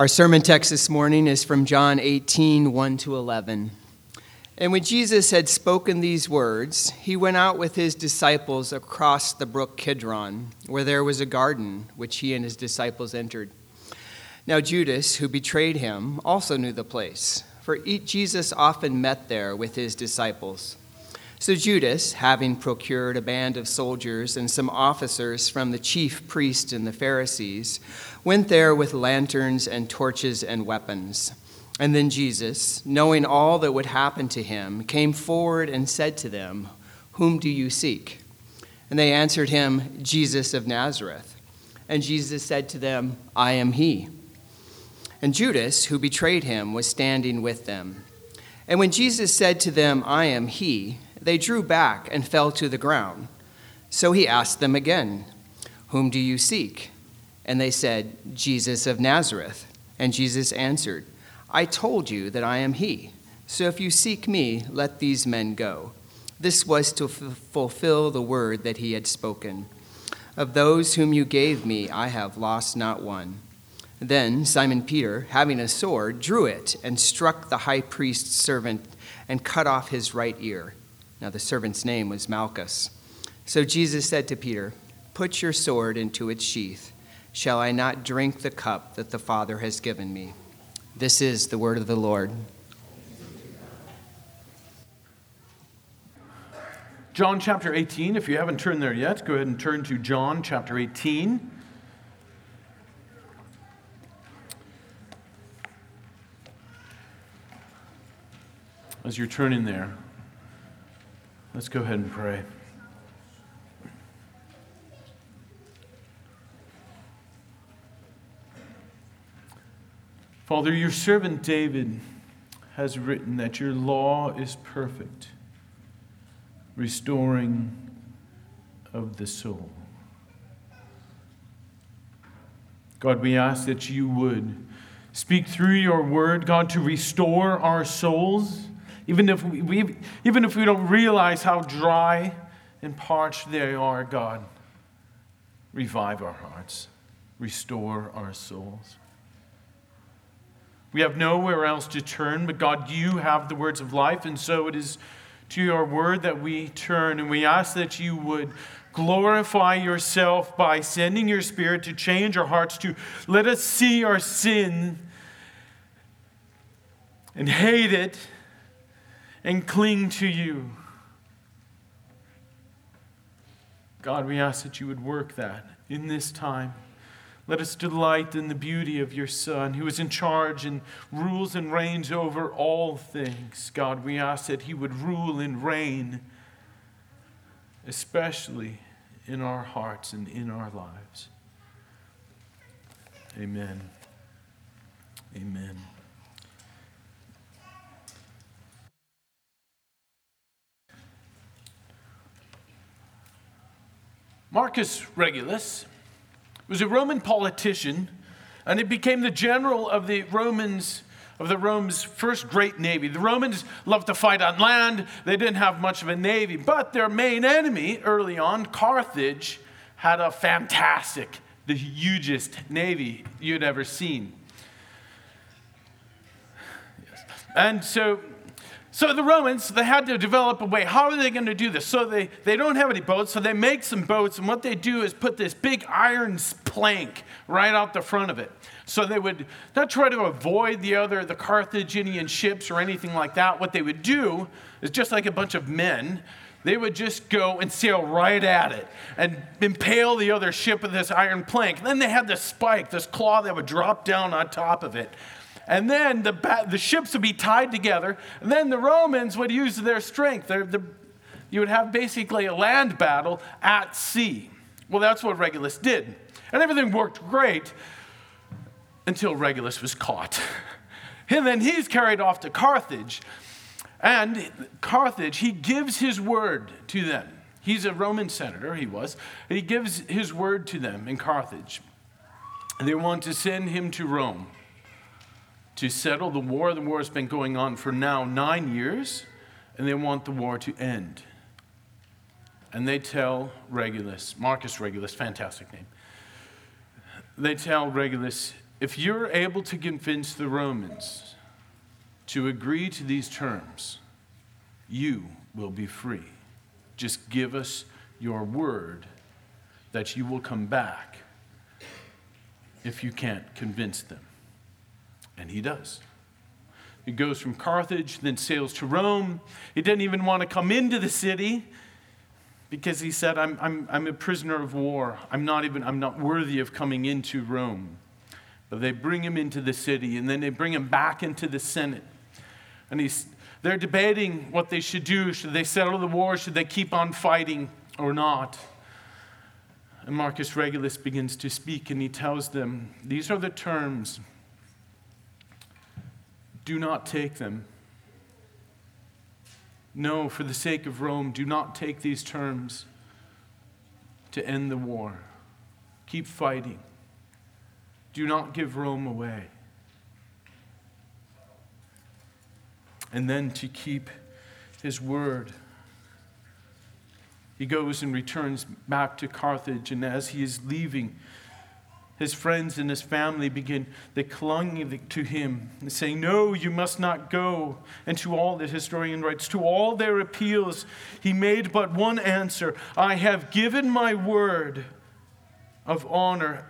Our sermon text this morning is from John 18 1 to 11. And when Jesus had spoken these words, he went out with his disciples across the brook Kidron, where there was a garden, which he and his disciples entered. Now, Judas, who betrayed him, also knew the place, for Jesus often met there with his disciples. So Judas, having procured a band of soldiers and some officers from the chief priests and the Pharisees, went there with lanterns and torches and weapons. And then Jesus, knowing all that would happen to him, came forward and said to them, Whom do you seek? And they answered him, Jesus of Nazareth. And Jesus said to them, I am he. And Judas, who betrayed him, was standing with them. And when Jesus said to them, I am he, they drew back and fell to the ground. So he asked them again, Whom do you seek? And they said, Jesus of Nazareth. And Jesus answered, I told you that I am he. So if you seek me, let these men go. This was to f- fulfill the word that he had spoken. Of those whom you gave me, I have lost not one. Then Simon Peter, having a sword, drew it and struck the high priest's servant and cut off his right ear. Now the servant's name was Malchus. So Jesus said to Peter, Put your sword into its sheath. Shall I not drink the cup that the Father has given me? This is the word of the Lord. John chapter 18, if you haven't turned there yet, go ahead and turn to John chapter 18. As you're turning there, Let's go ahead and pray. Father, your servant David has written that your law is perfect, restoring of the soul. God, we ask that you would speak through your word, God, to restore our souls even if we, we, even if we don't realize how dry and parched they are, God, revive our hearts, restore our souls. We have nowhere else to turn, but God, you have the words of life, and so it is to your word that we turn, and we ask that you would glorify yourself by sending your spirit to change our hearts, to let us see our sin and hate it and cling to you. God, we ask that you would work that in this time. Let us delight in the beauty of your Son, who is in charge and rules and reigns over all things. God, we ask that he would rule and reign, especially in our hearts and in our lives. Amen. Amen. Marcus Regulus was a Roman politician, and he became the general of the Romans of the Rome's first great navy. The Romans loved to fight on land. They didn't have much of a navy, but their main enemy early on, Carthage, had a fantastic, the hugest navy you'd ever seen. And so so the Romans, they had to develop a way. How are they going to do this? So they, they don't have any boats, so they make some boats, and what they do is put this big iron plank right out the front of it. So they would not try to avoid the other, the Carthaginian ships or anything like that. What they would do is just like a bunch of men, they would just go and sail right at it and impale the other ship with this iron plank. Then they had this spike, this claw that would drop down on top of it. And then the, the ships would be tied together. And then the Romans would use their strength. the, you would have basically a land battle at sea. Well, that's what Regulus did. And everything worked great until Regulus was caught. And then he's carried off to Carthage. And Carthage, he gives his word to them. He's a Roman senator, he was. And he gives his word to them in Carthage. And they want to send him to Rome to settle the war. The war has been going on for now nine years, and they want the war to end. And they tell Regulus, Marcus Regulus, fantastic name. They tell Regulus, if you're able to convince the Romans to agree to these terms, you will be free. Just give us your word that you will come back if you can't convince them. And he does. He goes from Carthage, then sails to Rome. He didn't even want to come into the city because he said, I'm, I'm, I'm a prisoner of war. I'm not even, I'm not worthy of coming into Rome. But they bring him into the city and then they bring him back into the Senate. And he's, they're debating what they should do. Should they settle the war? Should they keep on fighting or not? And Marcus Regulus begins to speak and he tells them, These are the terms. Do not take them. No, for the sake of Rome, do not take these terms to end the war. Keep fighting. Do not give Rome away. And then to keep his word. He goes and returns back to Carthage, and as he is leaving, his friends and his family begin, they clung to him, saying, No, you must not go. And to all, the historian writes, to all their appeals, he made but one answer I have given my word of honor.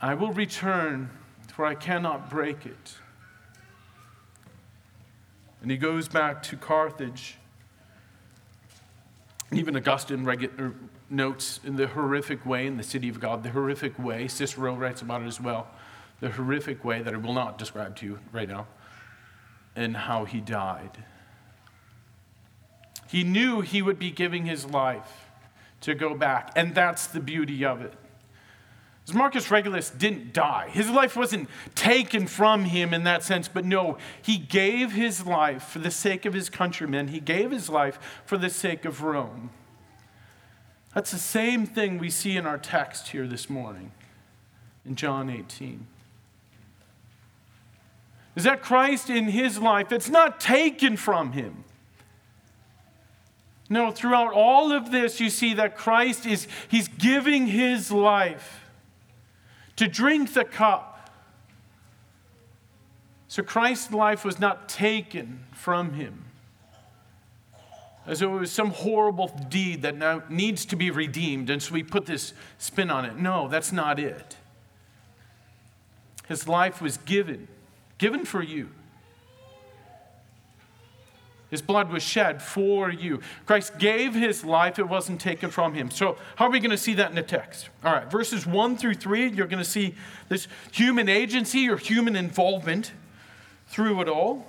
I will return, for I cannot break it. And he goes back to Carthage. Even Augustine er, notes in the horrific way in the city of God, the horrific way. Cicero writes about it as well. The horrific way that I will not describe to you right now, and how he died. He knew he would be giving his life to go back, and that's the beauty of it. Marcus Regulus didn't die. His life wasn't taken from him in that sense, but no, he gave his life for the sake of his countrymen. He gave his life for the sake of Rome. That's the same thing we see in our text here this morning in John 18. Is that Christ in his life, it's not taken from him. No, throughout all of this, you see that Christ is, he's giving his life to drink the cup. So Christ's life was not taken from him as though it was some horrible deed that now needs to be redeemed, and so we put this spin on it. No, that's not it. His life was given, given for you. His blood was shed for you. Christ gave his life, it wasn't taken from him. So, how are we going to see that in the text? All right, verses 1 through 3, you're going to see this human agency or human involvement through it all.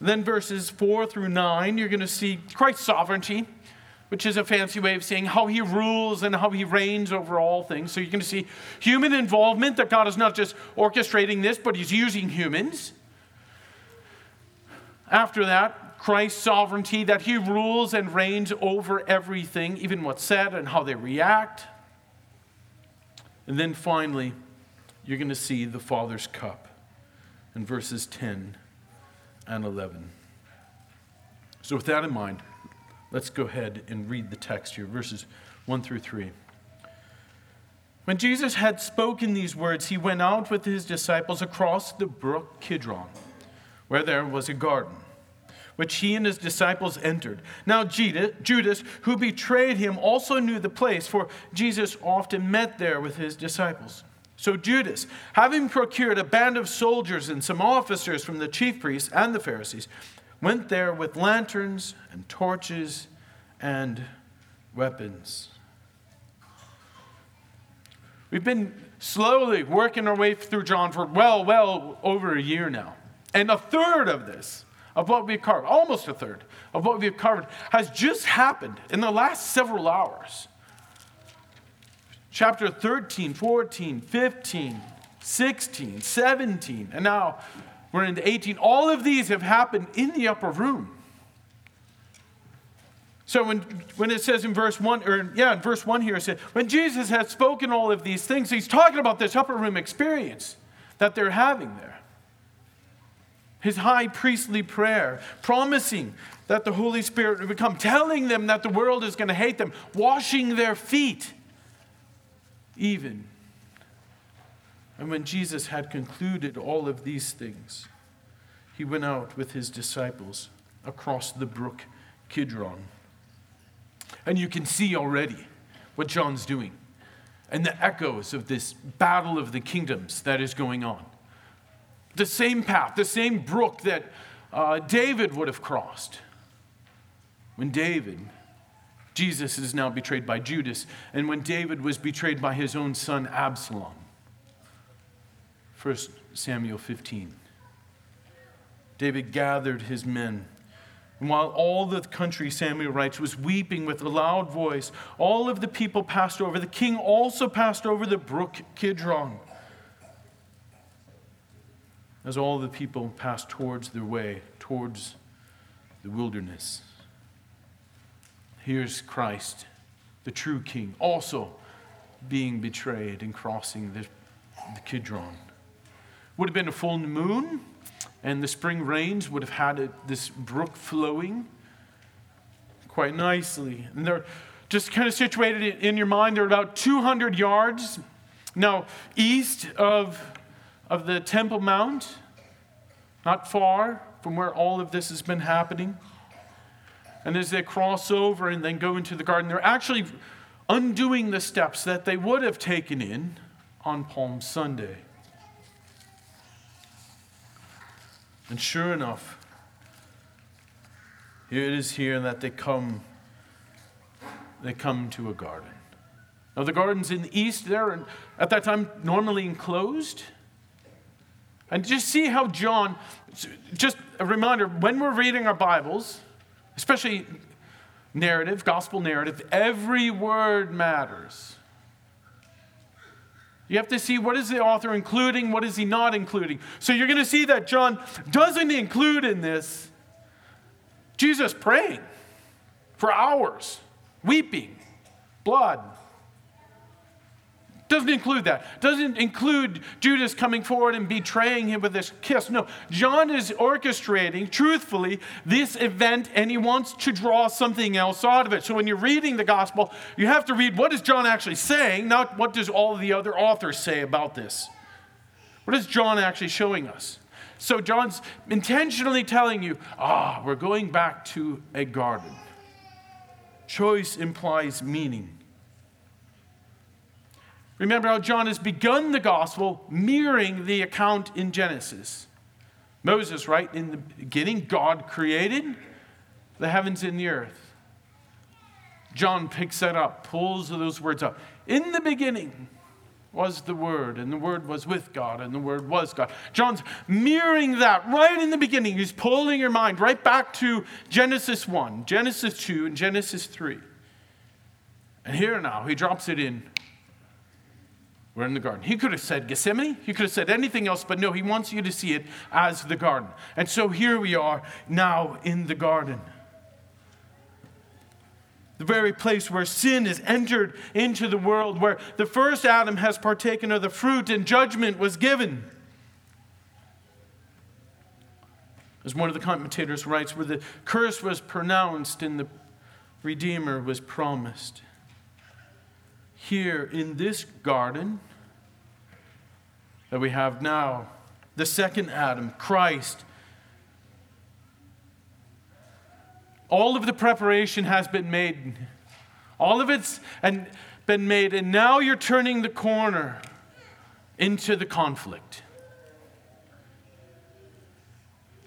Then verses 4 through 9, you're going to see Christ's sovereignty, which is a fancy way of saying how he rules and how he reigns over all things. So you're going to see human involvement, that God is not just orchestrating this, but he's using humans. After that, Christ's sovereignty, that he rules and reigns over everything, even what's said and how they react. And then finally, you're going to see the Father's cup in verses 10 and 11. So, with that in mind, let's go ahead and read the text here, verses 1 through 3. When Jesus had spoken these words, he went out with his disciples across the brook Kidron, where there was a garden, which he and his disciples entered. Now, Judas, who betrayed him, also knew the place, for Jesus often met there with his disciples. So Judas, having procured a band of soldiers and some officers from the chief priests and the Pharisees, went there with lanterns and torches and weapons. We've been slowly working our way through John for well, well over a year now. And a third of this, of what we've covered, almost a third of what we've covered, has just happened in the last several hours chapter 13, 14, 15, 16, 17, and now we're into 18. All of these have happened in the upper room. So when, when it says in verse 1, or yeah, in verse 1 here, it said, when Jesus had spoken all of these things, he's talking about this upper room experience that they're having there. His high priestly prayer, promising that the Holy Spirit would come, telling them that the world is going to hate them, washing their feet even And when Jesus had concluded all of these things, he went out with his disciples across the brook Kidron. And you can see already what John's doing and the echoes of this battle of the kingdoms that is going on. The same path, the same brook that uh, David would have crossed. When David, Jesus is now betrayed by Judas, and when David was betrayed by his own son Absalom. 1 Samuel 15. David gathered his men. And while all the country, Samuel writes, was weeping with a loud voice, all of the people passed over. The king also passed over the brook Kidron. As all the people passed towards their way, towards the wilderness. Here's Christ, the true king, also being betrayed and crossing the, the Kidron. Would have been a full moon, and the spring rains would have had a, this brook flowing quite nicely. And they're just kind of situated in your mind, they're about 200 yards now east of, of the Temple Mount, not far from where all of this has been happening. And as they cross over and then go into the garden, they're actually undoing the steps that they would have taken in on Palm Sunday. And sure enough, here it is here that they come they come to a garden. Now the gardens in the east there at that time normally enclosed. And just see how John just a reminder when we're reading our Bibles, especially narrative, gospel narrative, every word matters. You have to see what is the author including, what is he not including. So you're going to see that John doesn't include in this Jesus praying for hours, weeping, blood, doesn't include that. Doesn't include Judas coming forward and betraying him with this kiss. No, John is orchestrating, truthfully, this event and he wants to draw something else out of it. So when you're reading the gospel, you have to read what is John actually saying, not what does all the other authors say about this. What is John actually showing us? So John's intentionally telling you, ah, we're going back to a garden. Choice implies meaning. Remember how John has begun the gospel mirroring the account in Genesis. Moses, right? In the beginning, God created the heavens and the earth. John picks that up, pulls those words up. In the beginning was the Word, and the Word was with God, and the Word was God. John's mirroring that right in the beginning. He's pulling your mind right back to Genesis 1, Genesis 2, and Genesis 3. And here now, he drops it in we're in the garden. He could have said Gethsemane. He could have said anything else, but no, he wants you to see it as the garden. And so here we are now in the garden. The very place where sin is entered into the world, where the first Adam has partaken of the fruit and judgment was given. As one of the commentators writes, where the curse was pronounced and the Redeemer was promised here in this garden that we have now. The second Adam, Christ. All of the preparation has been made. All of it's and been made, and now you're turning the corner into the conflict.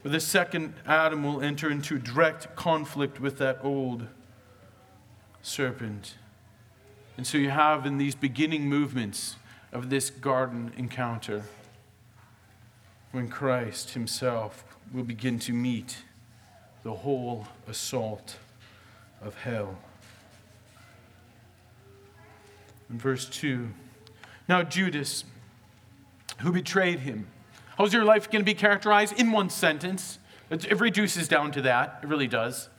Where the second Adam will enter into direct conflict with that old serpent. And so you have in these beginning movements of this garden encounter when Christ himself will begin to meet the whole assault of hell. In verse 2, now Judas, who betrayed him, how's your life going to be characterized? In one sentence. It, reduces down to that. It really does.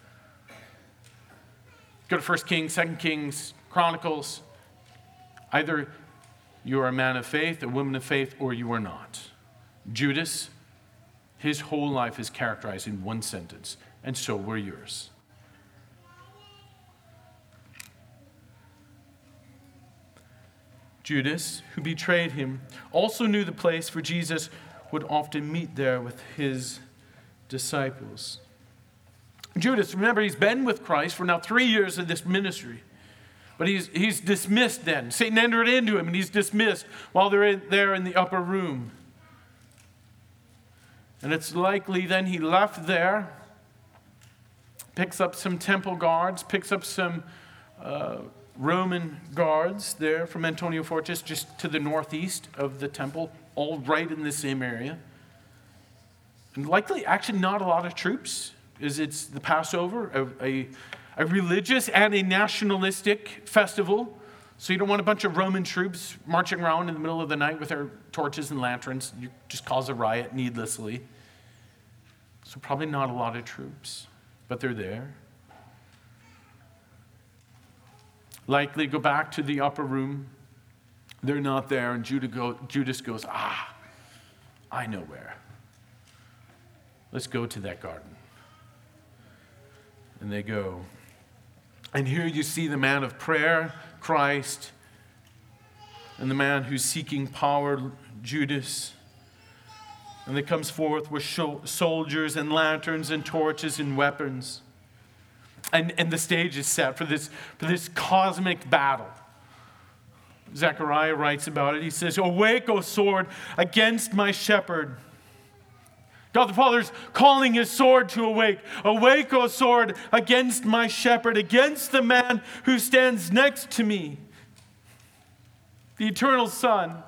Go to 1 Kings, 2 Kings, Chronicles. Either you are a man of faith, a woman of faith, or you are not. Judas, his whole life is characterized in one sentence, and so were yours. Judas, who betrayed him, also knew the place, for Jesus would often meet there with his disciples. Judas, remember, he's been with Christ for now three years of this ministry. But he's, he's dismissed then. Satan entered into him and he's dismissed while they're in, there in the upper room. And it's likely then he left there, picks up some temple guards, picks up some uh, Roman guards there from Antonia Fortress, just to the northeast of the temple, all right in the same area. And likely, actually, not a lot of troops, as it's the Passover, a, a a religious and a nationalistic festival. So you don't want a bunch of Roman troops marching around in the middle of the night with their torches and lanterns. You just cause a riot needlessly. So probably not a lot of troops, but they're there. Likely go back to the upper room. They're not there, and Judas goes, Ah, I know where. Let's go to that garden. And they go. And here you see the man of prayer, Christ, and the man who's seeking power, Judas. And they comes forth with soldiers and lanterns and torches and weapons. And, and the stage is set for this, for this cosmic battle. Zechariah writes about it. He says, Awake, O sword, against my shepherd God the Father is calling his sword to awake. Awake, O sword, against my shepherd, against the man who stands next to me. The eternal Son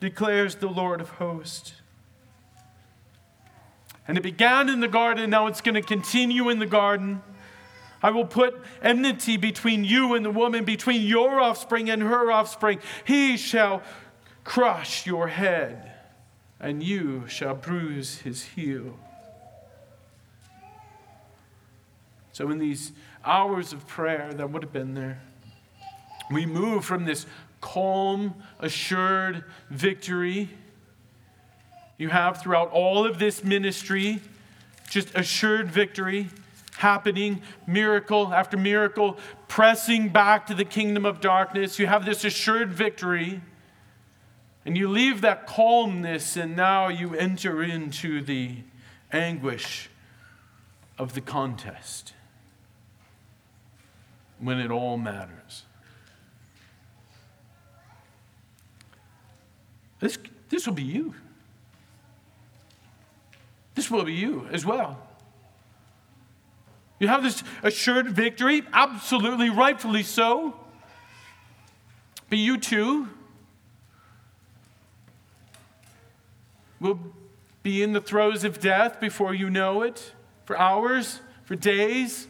declares the Lord of hosts. And it began in the garden, now it's going to continue in the garden. I will put enmity between you and the woman, between your offspring and her offspring. He shall crush your head and you shall bruise his heel. So, in these hours of prayer that would have been there, we move from this calm, assured victory you have throughout all of this ministry, just assured victory happening, miracle after miracle, pressing back to the kingdom of darkness. You have this assured victory. And you leave that calmness, and now you enter into the anguish of the contest when it all matters. This, this will be you. This will be you as well. You have this assured victory, absolutely rightfully so. But you too will be in the throes of death before you know it, for hours, for days.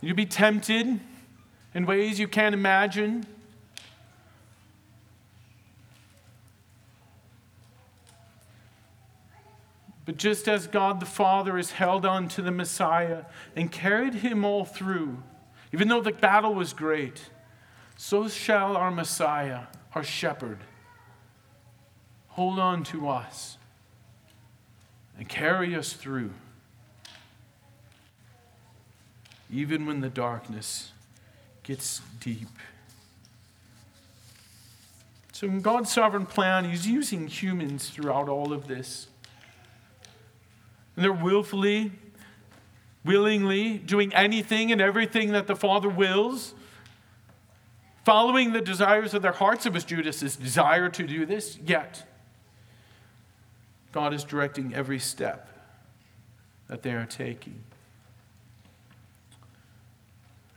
You'll be tempted in ways you can't imagine. But just as God the Father has held on to the Messiah and carried him all through, even though the battle was great, so shall our Messiah our shepherd. Hold on to us and carry us through, even when the darkness gets deep. So, in God's sovereign plan, He's using humans throughout all of this. And they're willfully, willingly doing anything and everything that the Father wills following the desires of their hearts. It was Judas's desire to do this, yet God is directing every step that they are taking.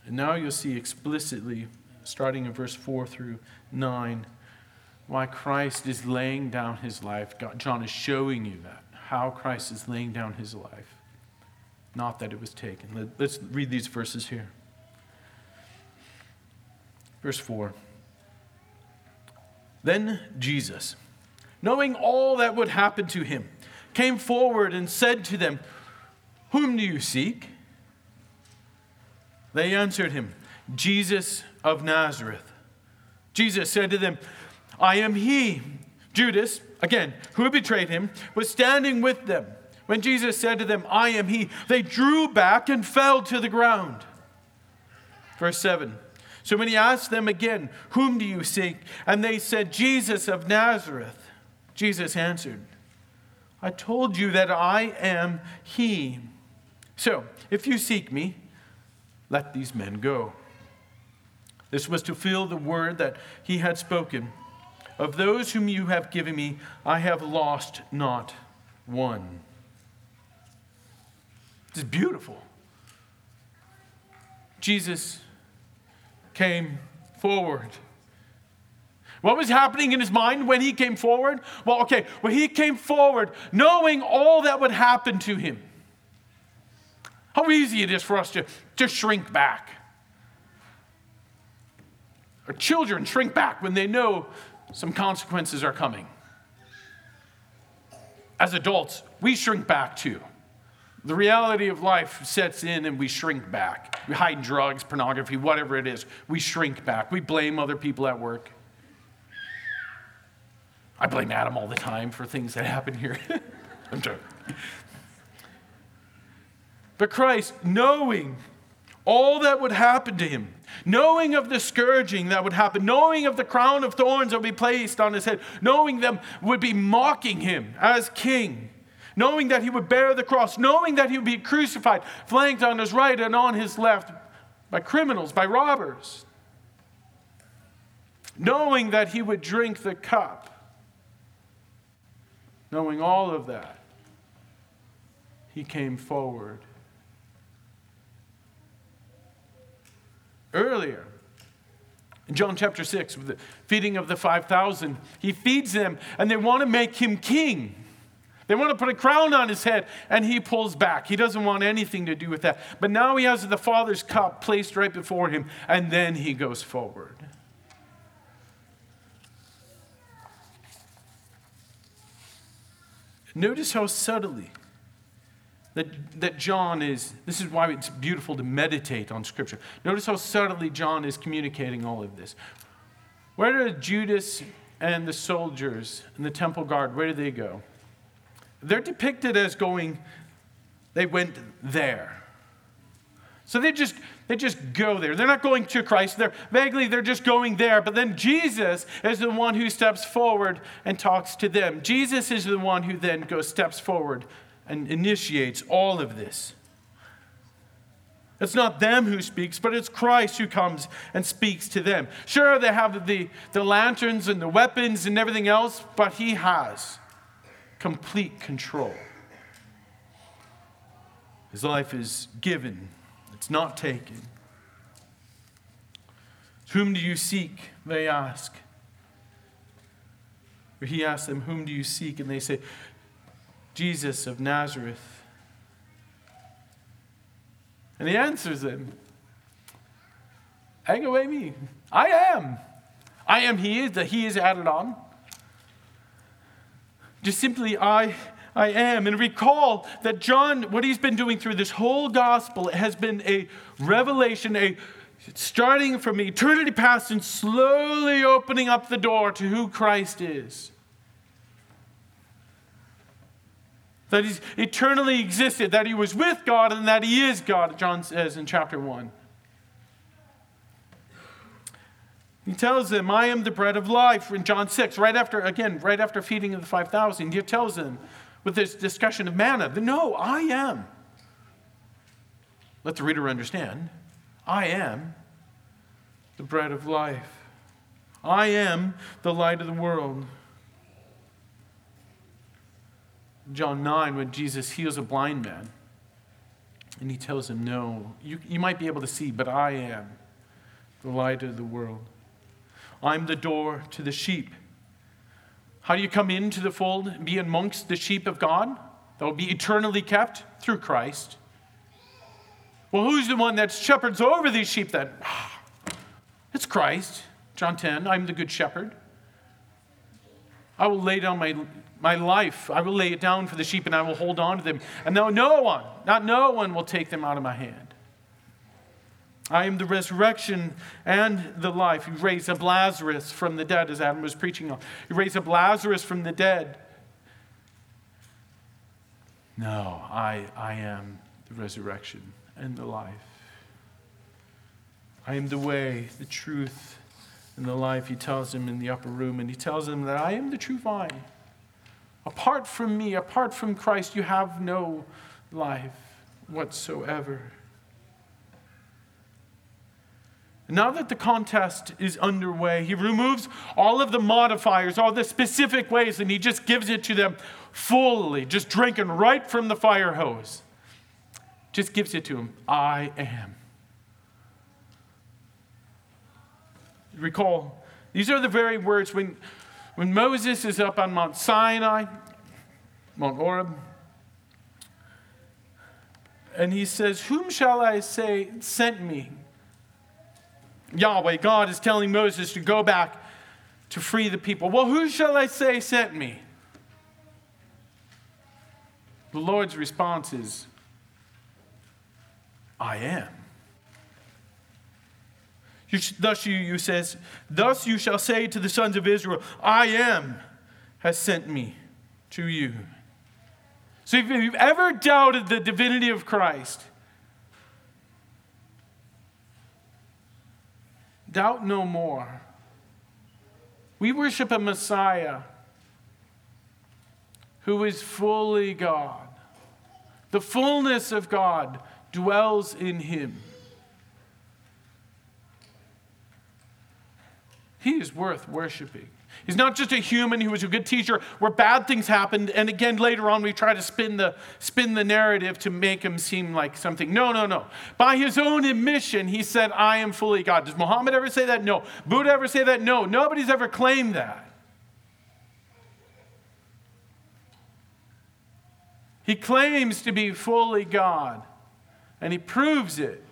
And now you'll see explicitly, starting in verse 4 through 9, why Christ is laying down his life. God, John is showing you that, how Christ is laying down his life, not that it was taken. Let's read these verses here. Verse 4 Then Jesus, knowing all that would happen to him, came forward and said to them, Whom do you seek? They answered him, Jesus of Nazareth. Jesus said to them, I am he. Judas, again, who betrayed him, was standing with them. When Jesus said to them, I am he, they drew back and fell to the ground. Verse 7. So when he asked them again, Whom do you seek? And they said, Jesus of Nazareth. Jesus answered, I told you that I am he. So if you seek me, let these men go. This was to fill the word that he had spoken. Of those whom you have given me, I have lost not one. Is beautiful. Jesus came forward. What was happening in his mind when he came forward? Well, okay, when he came forward, knowing all that would happen to him. How easy it is for us to, to shrink back. Our children shrink back when they know some consequences are coming. As adults, we shrink back too. The reality of life sets in and we shrink back. We hide drugs, pornography, whatever it is. We shrink back. We blame other people at work. I blame Adam all the time for things that happen here. I'm joking. But Christ, knowing all that would happen to him, knowing of the scourging that would happen, knowing of the crown of thorns that would be placed on his head, knowing them would be mocking him as king, knowing that he would bear the cross, knowing that he would be crucified, flanked on his right and on his left by criminals, by robbers, knowing that he would drink the cup, knowing all of that, he came forward earlier. In John chapter 6, with the feeding of the 5,000, he feeds them and they want to make him king. They want to put a crown on his head, and he pulls back. He doesn't want anything to do with that. But now he has the Father's cup placed right before him, and then he goes forward. Notice how subtly that, that John is, this is why it's beautiful to meditate on Scripture. Notice how subtly John is communicating all of this. Where did Judas and the soldiers and the temple guard, where did they go? They're depicted as going, they went there. So they just they just go there. They're not going to Christ. They're vaguely they're just going there. But then Jesus is the one who steps forward and talks to them. Jesus is the one who then goes steps forward and initiates all of this. It's not them who speaks, but it's Christ who comes and speaks to them. Sure, they have the, the lanterns and the weapons and everything else, but He has complete control. His life is given, it's not taken. Whom do you seek? They ask. Or he asks them, Whom do you seek? And they say, Jesus of Nazareth. And he answers them, ego eimi. I am. I am he, is the he is added on. Just simply, I, I am. And recall that John, what he's been doing through this whole gospel has been a revelation, a starting from eternity past and slowly opening up the door to who Christ is. that he's eternally existed, that he was with God, and that he is God, John says in chapter 1. He tells them, I am the bread of life in John 6, right after, again, right after feeding of the 5,000. He tells them with this discussion of manna, no, I am. Let the reader understand. I am the bread of life. I am the light of the world. John 9 when Jesus heals a blind man. And he tells him, No, you, you might be able to see, but I am the light of the world. I'm the door to the sheep. How do you come into the fold and be amongst the sheep of God that will be eternally kept? Through Christ. Well, who's the one that shepherds over these sheep then? It's Christ. John 10, I'm the good shepherd. I will lay down my my life. I will lay it down for the sheep and I will hold on to them. And no, no one, not no one, will take them out of my hand. I am the resurrection and the life. You raised up Lazarus from the dead, as Adam was preaching on. You raised up Lazarus from the dead. No, I, I am the resurrection and the life. I am the way, the truth, and the life, he tells him in the upper room. And he tells him that I am the true vine. Apart from me, apart from Christ, you have no life whatsoever. Now that the contest is underway, he removes all of the modifiers, all the specific ways, and he just gives it to them fully, just drinking right from the fire hose. Just gives it to them. I am. Recall, these are the very words when, when Moses is up on Mount Sinai, Mount Horeb, and he says, Whom shall I say sent me? Yahweh, God is telling Moses to go back to free the people. Well, who shall I say sent me? The Lord's response is, I am. You, thus you, you says, thus you shall say to the sons of Israel, I am has sent me to you. So if you've ever doubted the divinity of Christ, Doubt no more. We worship a Messiah who is fully God. The fullness of God dwells in him. He is worth worshiping. He's not just a human who was a good teacher where bad things happened, and again later on we try to spin the, spin the narrative to make him seem like something. No, no, no. By his own admission, he said, I am fully God. Does Muhammad ever say that? No. Buddha ever say that? No. Nobody's ever claimed that. He claims to be fully God, and he proves it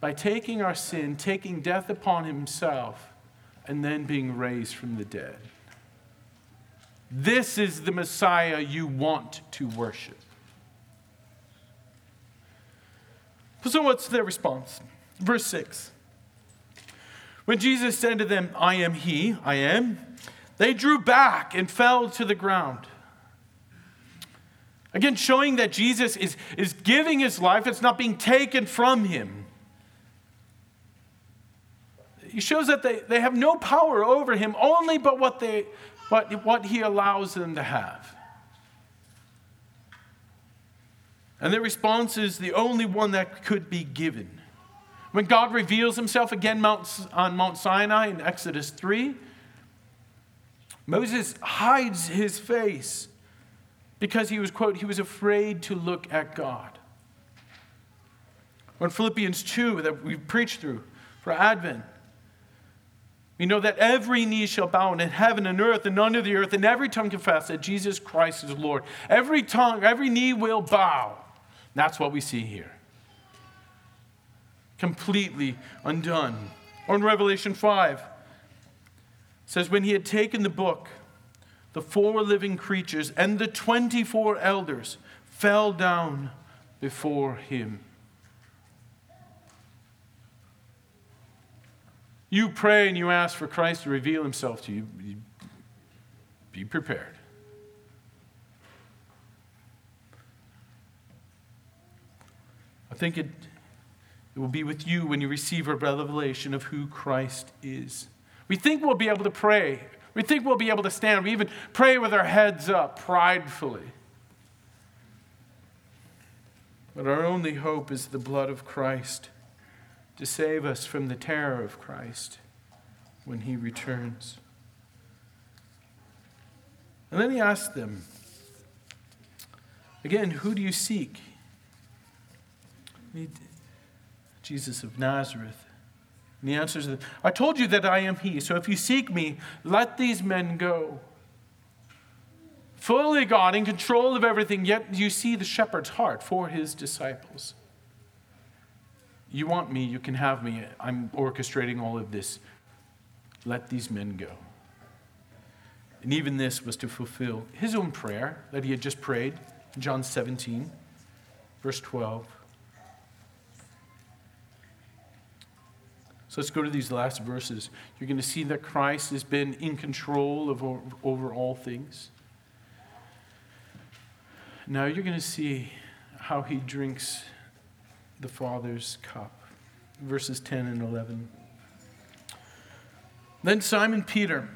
by taking our sin, taking death upon himself and then being raised from the dead. This is the Messiah you want to worship. So, what's their response? Verse 6. When Jesus said to them, I am He, I am, they drew back and fell to the ground. Again, showing that Jesus is, is giving his life, it's not being taken from him he shows that they, they have no power over him, only but what, they, what, what he allows them to have. And their response is the only one that could be given. When God reveals himself again on Mount Sinai in Exodus 3, Moses hides his face because he was, quote, he was afraid to look at God. When Philippians 2, that we preached through for Advent, we know that every knee shall bow in heaven and earth and under the earth, and every tongue confess that Jesus Christ is Lord. Every tongue, every knee will bow. That's what we see here. Completely undone. Or in Revelation 5, says, When he had taken the book, the four living creatures and the 24 elders fell down before him. You pray and you ask for Christ to reveal himself to you. Be prepared. I think it, it will be with you when you receive a revelation of who Christ is. We think we'll be able to pray. We think we'll be able to stand. We even pray with our heads up pridefully. But our only hope is the blood of Christ to save us from the terror of Christ when he returns. And then he asked them, again, who do you seek? Jesus of Nazareth. And he answers, I told you that I am he. So if you seek me, let these men go. Fully God, in control of everything, yet you see the shepherd's heart for his disciples. You want me, you can have me. I'm orchestrating all of this. Let these men go. And even this was to fulfill his own prayer that he had just prayed John 17, verse 12. So let's go to these last verses. You're going to see that Christ has been in control of over all things. Now you're going to see how he drinks the Father's cup. verses 10 and 11. Then Simon Peter,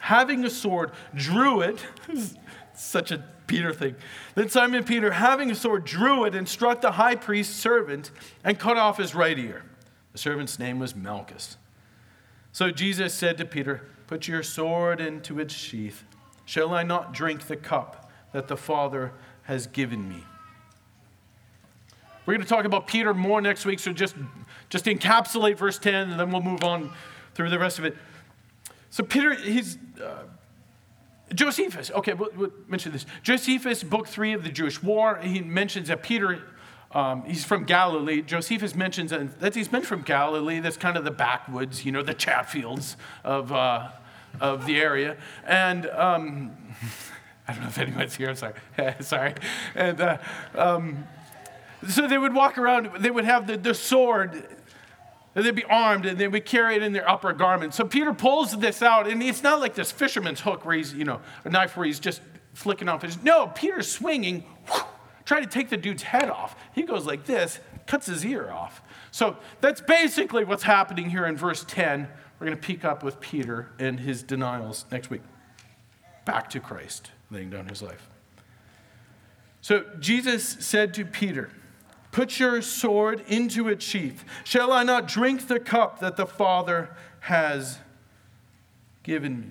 having a sword, drew it. such a Peter thing. Then Simon Peter, having a sword, drew it and struck the high priest's servant and cut off his right ear. The servant's name was Malchus. So Jesus said to Peter, Put your sword into its sheath. Shall I not drink the cup that the Father has given me? We're going to talk about Peter more next week, so just, just encapsulate verse 10 and then we'll move on through the rest of it. So, Peter, he's. Uh, Josephus, okay, we'll, we'll, mention this. Josephus, book three of the Jewish War, he mentions that Peter, um, he's from Galilee. Josephus mentions that he's been from Galilee. That's kind of the backwoods, you know, the Chatfields of, uh, of the area. And um, I don't know if anyone's here, I'm sorry. sorry. And uh, um, so they would walk around, they would have the, the sword and they'd be armed and they would carry it in their upper garment. So Peter pulls this out, and it's not like this fisherman's hook where he's, you know, a knife where he's just flicking off his. No, Peter's swinging, whoosh, trying to take the dude's head off. He goes like this, cuts his ear off. So that's basically what's happening here in verse 10. We're going to pick up with Peter and his denials next week. Back to Christ, laying down his life. So Jesus said to Peter, Put your sword into its sheath. Shall I not drink the cup that the Father has given me?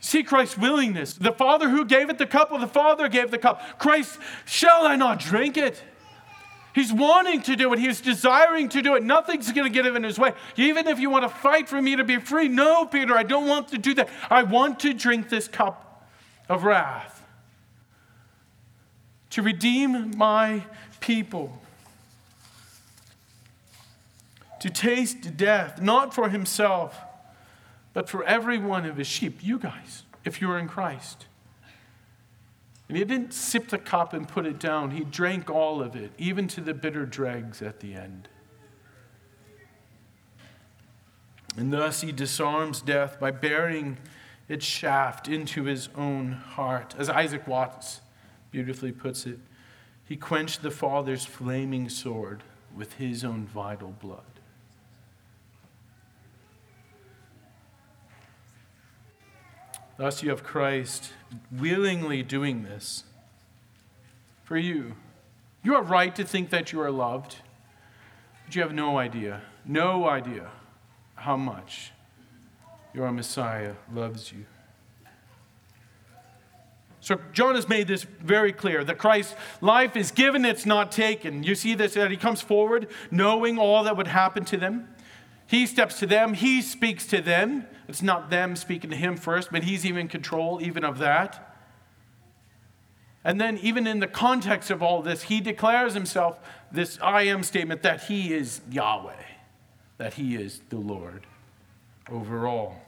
See Christ's willingness. The Father who gave it the cup, or the Father gave the cup. Christ, shall I not drink it? He's wanting to do it. He's desiring to do it. Nothing's going to get him in his way. Even if you want to fight for me to be free, no, Peter, I don't want to do that. I want to drink this cup of wrath to redeem my people, to taste death, not for himself, but for every one of his sheep, you guys, if you're in Christ. And he didn't sip the cup and put it down, he drank all of it, even to the bitter dregs at the end. And thus he disarms death by bearing its shaft into his own heart. As Isaac Watts beautifully puts it. He quenched the Father's flaming sword with his own vital blood. Thus, you have Christ willingly doing this for you. You are right to think that you are loved, but you have no idea, no idea how much your Messiah loves you. So John has made this very clear that Christ's life is given, it's not taken. You see this that he comes forward knowing all that would happen to them. He steps to them, he speaks to them. It's not them speaking to him first, but he's even in control even of that. And then, even in the context of all this, he declares himself this I am statement that he is Yahweh, that he is the Lord over all.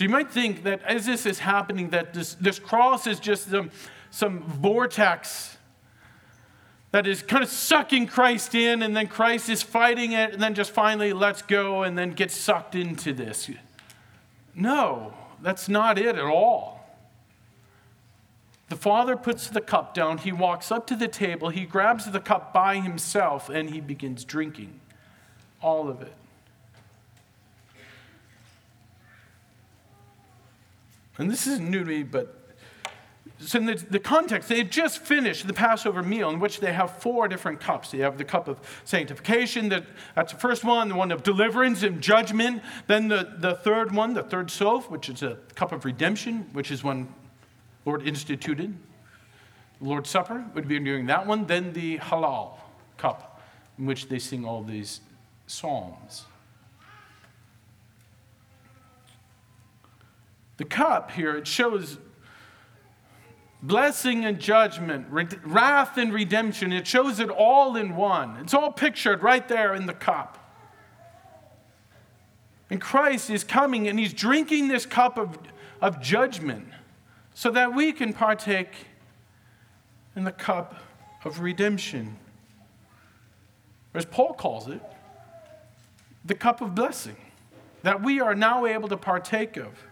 So you might think that as this is happening, that this, this cross is just some, some vortex that is kind of sucking Christ in, and then Christ is fighting it, and then just finally lets go and then gets sucked into this. No, that's not it at all. The Father puts the cup down, he walks up to the table, he grabs the cup by himself, and he begins drinking all of it. And this isn't new to me, but so in the, the context, they had just finished the Passover meal in which they have four different cups. They have the cup of sanctification, that, that's the first one, the one of deliverance and judgment. Then the, the third one, the third soph, which is a cup of redemption, which is one Lord instituted. Lord's Supper would be doing that one. Then the Hallel cup, in which they sing all these psalms. The cup here, it shows blessing and judgment, wrath and redemption. It shows it all in one. It's all pictured right there in the cup. And Christ is coming and he's drinking this cup of, of judgment so that we can partake in the cup of redemption. As Paul calls it, the cup of blessing that we are now able to partake of.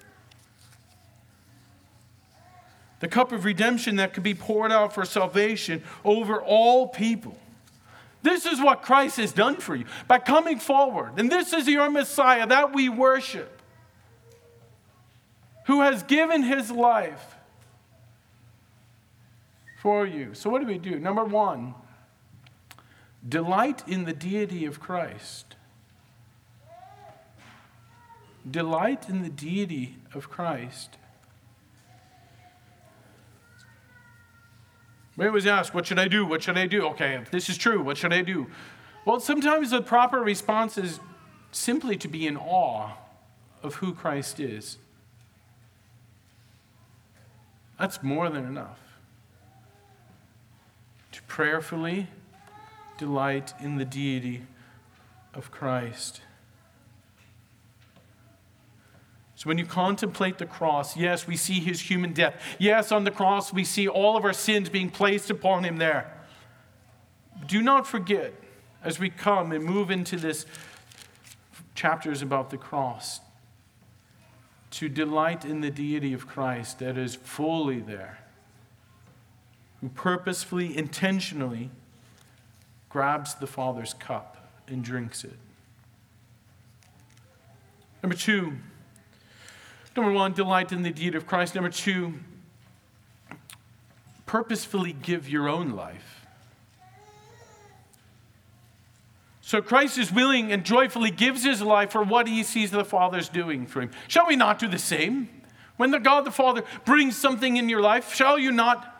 The cup of redemption that could be poured out for salvation over all people. This is what Christ has done for you by coming forward. And this is your Messiah that we worship, who has given his life for you. So, what do we do? Number one, delight in the deity of Christ. Delight in the deity of Christ. We always ask, What should I do? What should I do? Okay, if this is true, what should I do? Well, sometimes the proper response is simply to be in awe of who Christ is. That's more than enough. To prayerfully delight in the deity of Christ. So when you contemplate the cross, yes, we see his human death. Yes, on the cross, we see all of our sins being placed upon him there. Do not forget, as we come and move into this chapters about the cross, to delight in the deity of Christ that is fully there, who purposefully, intentionally grabs the Father's cup and drinks it. Number two, Number one, delight in the deed of Christ. Number two, purposefully give your own life. So Christ is willing and joyfully gives his life for what he sees the Father's doing for him. Shall we not do the same? When the God the Father brings something in your life, shall you not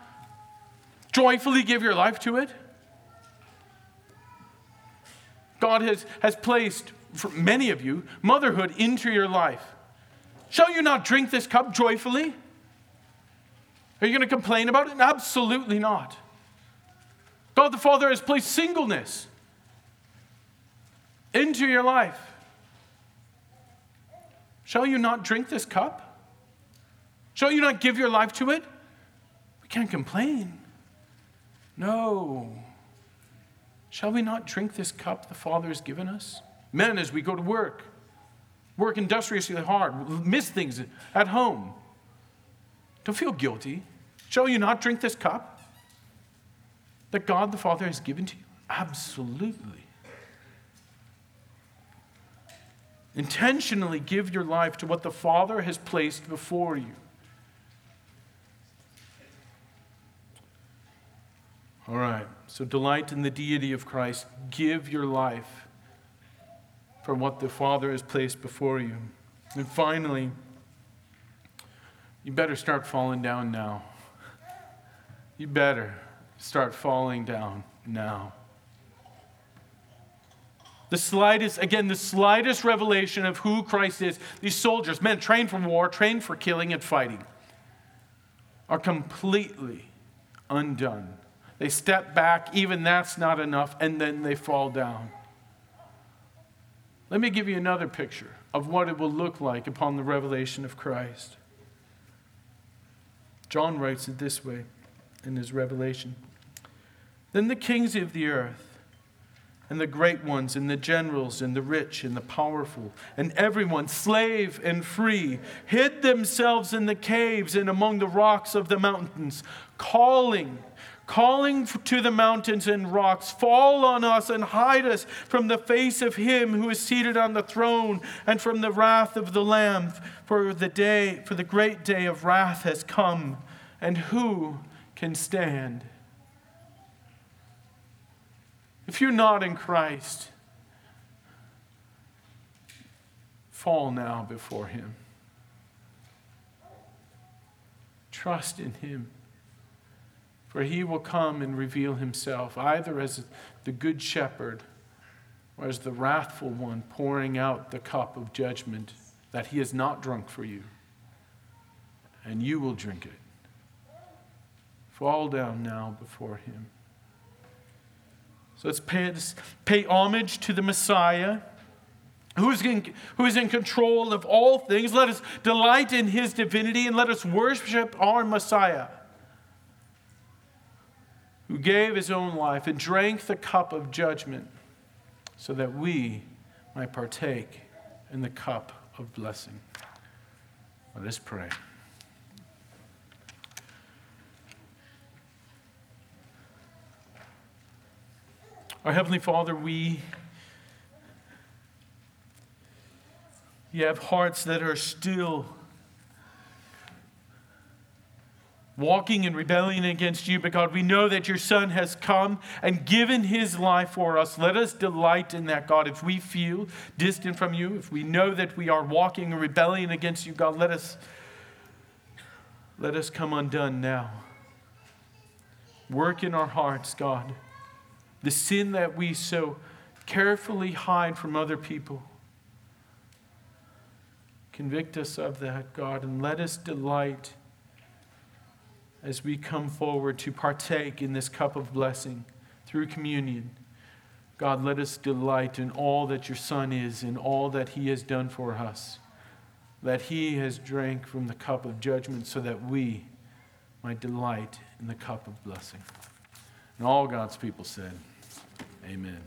joyfully give your life to it? God has, has placed, for many of you, motherhood into your life. Shall you not drink this cup joyfully? Are you going to complain about it? Absolutely not. God the Father has placed singleness into your life. Shall you not drink this cup? Shall you not give your life to it? We can't complain. No. Shall we not drink this cup the Father has given us? Men, as we go to work, work industriously hard, miss things at home. Don't feel guilty. Shall you not drink this cup that God the Father has given to you? Absolutely. Intentionally give your life to what the Father has placed before you. All right, so delight in the deity of Christ. Give your life for what the Father has placed before you. And finally, you better start falling down now. You better start falling down now. The slightest, again, the slightest revelation of who Christ is, these soldiers, men trained for war, trained for killing and fighting, are completely undone. They step back, even that's not enough, and then they fall down. Let me give you another picture of what it will look like upon the revelation of Christ. John writes it this way in his revelation Then the kings of the earth, and the great ones, and the generals, and the rich, and the powerful, and everyone, slave and free, hid themselves in the caves and among the rocks of the mountains, calling calling to the mountains and rocks, Fall on us and hide us from the face of him who is seated on the throne and from the wrath of the Lamb. For the day, for the great day of wrath has come, and who can stand? If you're not in Christ, fall now before him. Trust in him. For he will come and reveal himself either as the good shepherd or as the wrathful one pouring out the cup of judgment that he has not drunk for you. And you will drink it. Fall down now before him. So let's pay, let's pay homage to the Messiah who is, in, who is in control of all things. Let us delight in his divinity and let us worship our Messiah who gave his own life and drank the cup of judgment so that we might partake in the cup of blessing. Let us pray. Our Heavenly Father, we you have hearts that are still walking in rebellion against you, but God, we know that your Son has come and given his life for us. Let us delight in that, God. If we feel distant from you, if we know that we are walking in rebellion against you, God, let us let us come undone now. Work in our hearts, God. The sin that we so carefully hide from other people. Convict us of that, God, and let us delight as we come forward to partake in this cup of blessing through communion. God, let us delight in all that your Son is, in all that he has done for us, that he has drank from the cup of judgment so that we might delight in the cup of blessing. And all God's people said, Amen.